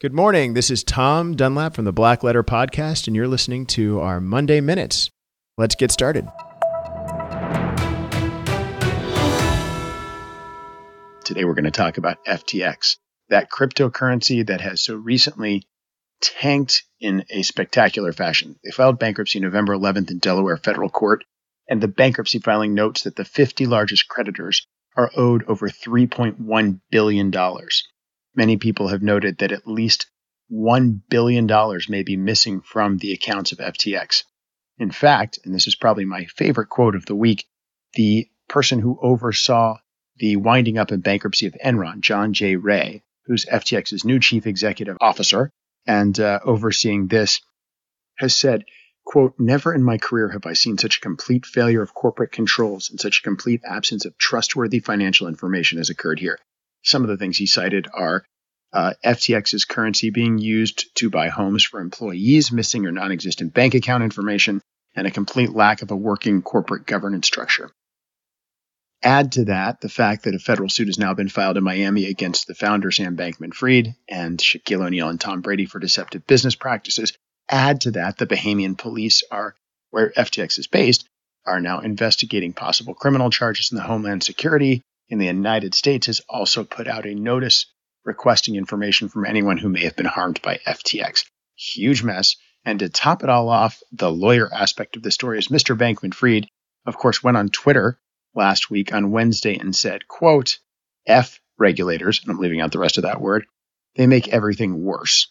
Good morning. This is Tom Dunlap from the Black Letter Podcast, and you're listening to our Monday Minutes. Let's get started. Today, we're going to talk about FTX, that cryptocurrency that has so recently tanked in a spectacular fashion. They filed bankruptcy November 11th in Delaware federal court, and the bankruptcy filing notes that the 50 largest creditors are owed over $3.1 billion. Many people have noted that at least $1 billion may be missing from the accounts of FTX. In fact, and this is probably my favorite quote of the week, the person who oversaw the winding up and bankruptcy of Enron, John J. Ray, who's FTX's new chief executive officer and uh, overseeing this, has said, quote, never in my career have I seen such a complete failure of corporate controls and such a complete absence of trustworthy financial information as occurred here. Some of the things he cited are uh, FTX's currency being used to buy homes for employees, missing or non existent bank account information, and a complete lack of a working corporate governance structure. Add to that the fact that a federal suit has now been filed in Miami against the founder Sam Bankman Fried and Shaquille O'Neal and Tom Brady for deceptive business practices. Add to that the Bahamian police are, where FTX is based, are now investigating possible criminal charges in the Homeland Security in the United States has also put out a notice requesting information from anyone who may have been harmed by FTX. Huge mess. And to top it all off, the lawyer aspect of the story is Mr. Bankman Fried, of course, went on Twitter last week on Wednesday and said, quote, F regulators, and I'm leaving out the rest of that word, they make everything worse,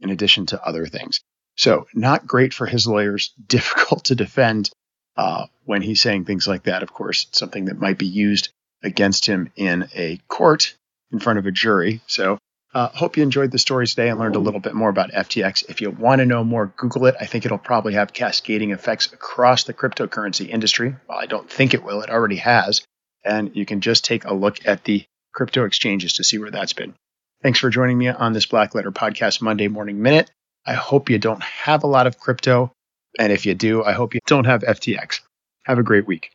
in addition to other things. So, not great for his lawyers, difficult to defend uh, when he's saying things like that. Of course, something that might be used against him in a court in front of a jury. So, uh, hope you enjoyed the story today and learned a little bit more about FTX. If you want to know more, Google it. I think it'll probably have cascading effects across the cryptocurrency industry. Well, I don't think it will. It already has. And you can just take a look at the crypto exchanges to see where that's been. Thanks for joining me on this Black Letter Podcast Monday Morning Minute. I hope you don't have a lot of crypto. And if you do, I hope you don't have FTX. Have a great week.